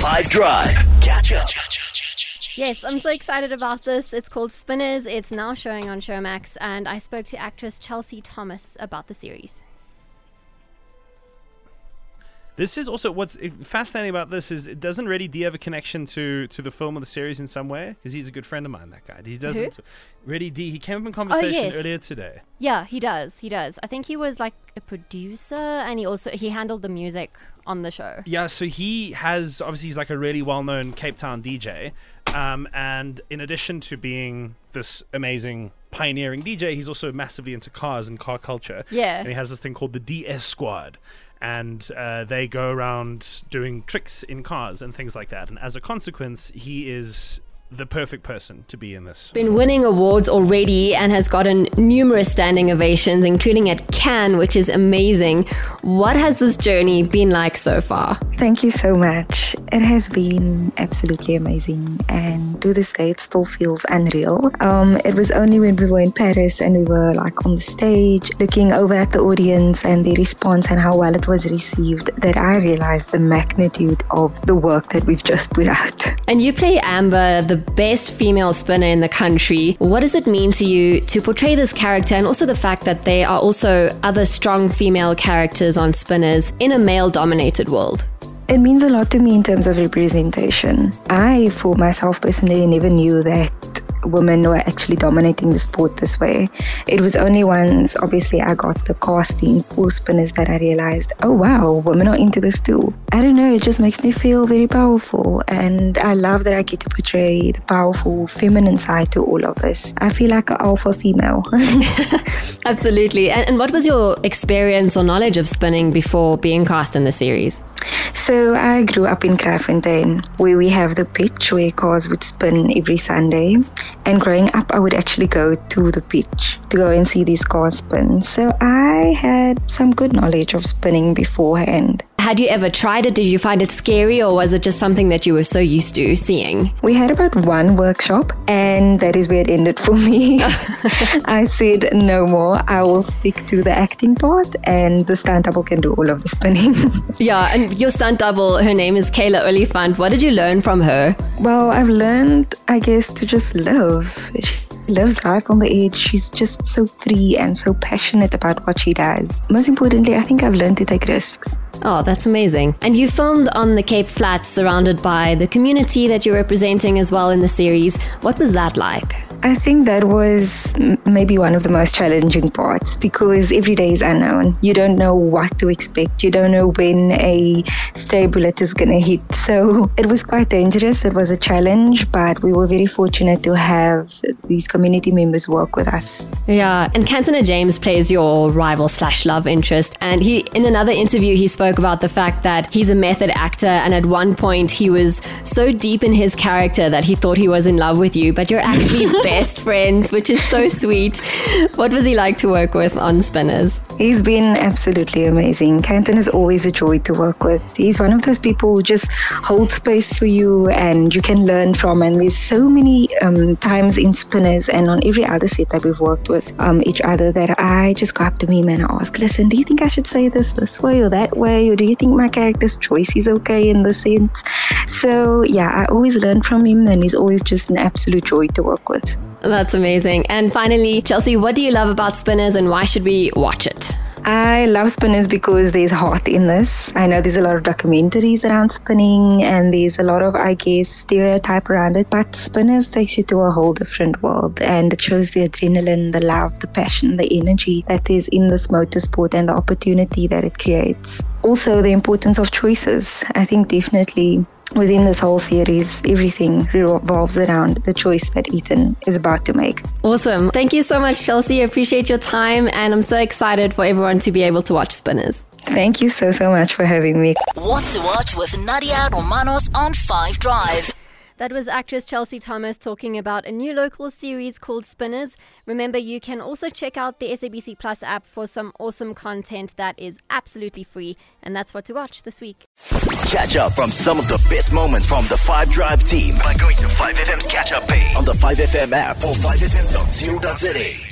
5 Drive. Catch up. Yes, I'm so excited about this. It's called Spinners. It's now showing on Showmax, and I spoke to actress Chelsea Thomas about the series. This is also what's fascinating about this is it doesn't Ready D have a connection to to the film or the series in some way? Because he's a good friend of mine. That guy. He doesn't. Ready D. He came up in conversation yes. earlier today. Yeah, he does. He does. I think he was like a producer, and he also he handled the music on the show. Yeah, so he has obviously he's like a really well known Cape Town DJ, um, and in addition to being this amazing pioneering DJ, he's also massively into cars and car culture. Yeah, and he has this thing called the DS Squad, and uh, they go around doing tricks in cars and things like that. And as a consequence, he is the perfect person to be in this. Been winning awards already and has gotten numerous standing ovations, including at Cannes, which is amazing. What has this journey been like so far? Thank you so much. It has been absolutely amazing, and to this day, it still feels unreal. Um, it was only when we were in Paris and we were like on the stage, looking over at the audience and the response and how well it was received, that I realized the magnitude of the work that we've just put out. And you play Amber, the best female spinner in the country. What does it mean to you to portray this character and also the fact that there are also other strong female characters on spinners in a male dominated world? It means a lot to me in terms of representation. I, for myself personally, never knew that women were actually dominating the sport this way. It was only once, obviously, I got the casting for spinners that I realized, oh wow, women are into this too. I don't know, it just makes me feel very powerful, and I love that I get to portray the powerful feminine side to all of this. I feel like an alpha female. Absolutely. And, and what was your experience or knowledge of spinning before being cast in the series? So I grew up in Kraaifontein, where we have the pitch where cars would spin every Sunday. And growing up, I would actually go to the pitch to go and see these cars spin. So I had some good knowledge of spinning beforehand. Had you ever tried it? Did you find it scary or was it just something that you were so used to seeing? We had about one workshop and that is where it ended for me. I said no more. I will stick to the acting part and the stunt double can do all of the spinning. yeah, and your stunt double, her name is Kayla Oliphant. What did you learn from her? Well, I've learned, I guess, to just live. She lives life on the edge. She's just so free and so passionate about what she does. Most importantly, I think I've learned to take risks. Oh, that's amazing. And you filmed on the Cape Flats surrounded by the community that you're representing as well in the series. What was that like? I think that was maybe one of the most challenging parts because every day is unknown. You don't know what to expect. You don't know when a stray bullet is going to hit. So it was quite dangerous. It was a challenge, but we were very fortunate to have these community members work with us. Yeah, and Cantona James plays your rival slash love interest. And he, in another interview, he spoke about the fact that he's a method actor, and at one point he was so deep in his character that he thought he was in love with you, but you're actually best friends, which is so sweet. What was he like to work with on Spinners? He's been absolutely amazing. Canton is always a joy to work with. He's one of those people who just holds space for you and you can learn from. And there's so many um, times in Spinners and on every other set that we've worked with um, each other that I just go up to him and I ask, listen, do you think I should say this this way or that way? Or do you think my character's choice is okay in the sense? So, yeah, I always learn from him and he's always just an absolute joy to work with. That's amazing. And finally, Chelsea, what do you love about Spinners and why should we watch it? I love spinners because there's heart in this. I know there's a lot of documentaries around spinning and there's a lot of, I guess, stereotype around it. But spinners takes you to a whole different world and it shows the adrenaline, the love, the passion, the energy that is in this motorsport and the opportunity that it creates. Also, the importance of choices. I think definitely within this whole series, everything revolves around the choice that Ethan is about to make. Awesome. Thank you so much, Chelsea. I appreciate your time, and I'm so excited for everyone to be able to watch Spinners. Thank you so, so much for having me. What to watch with Nadia Romanos on 5 Drive. That was actress Chelsea Thomas talking about a new local series called Spinners. Remember, you can also check out the SABC Plus app for some awesome content that is absolutely free, and that's what to watch this week. Catch up from some of the best moments from the 5 Drive team by going to 5FM's catch up page on the 5FM app or 5FM.co.za.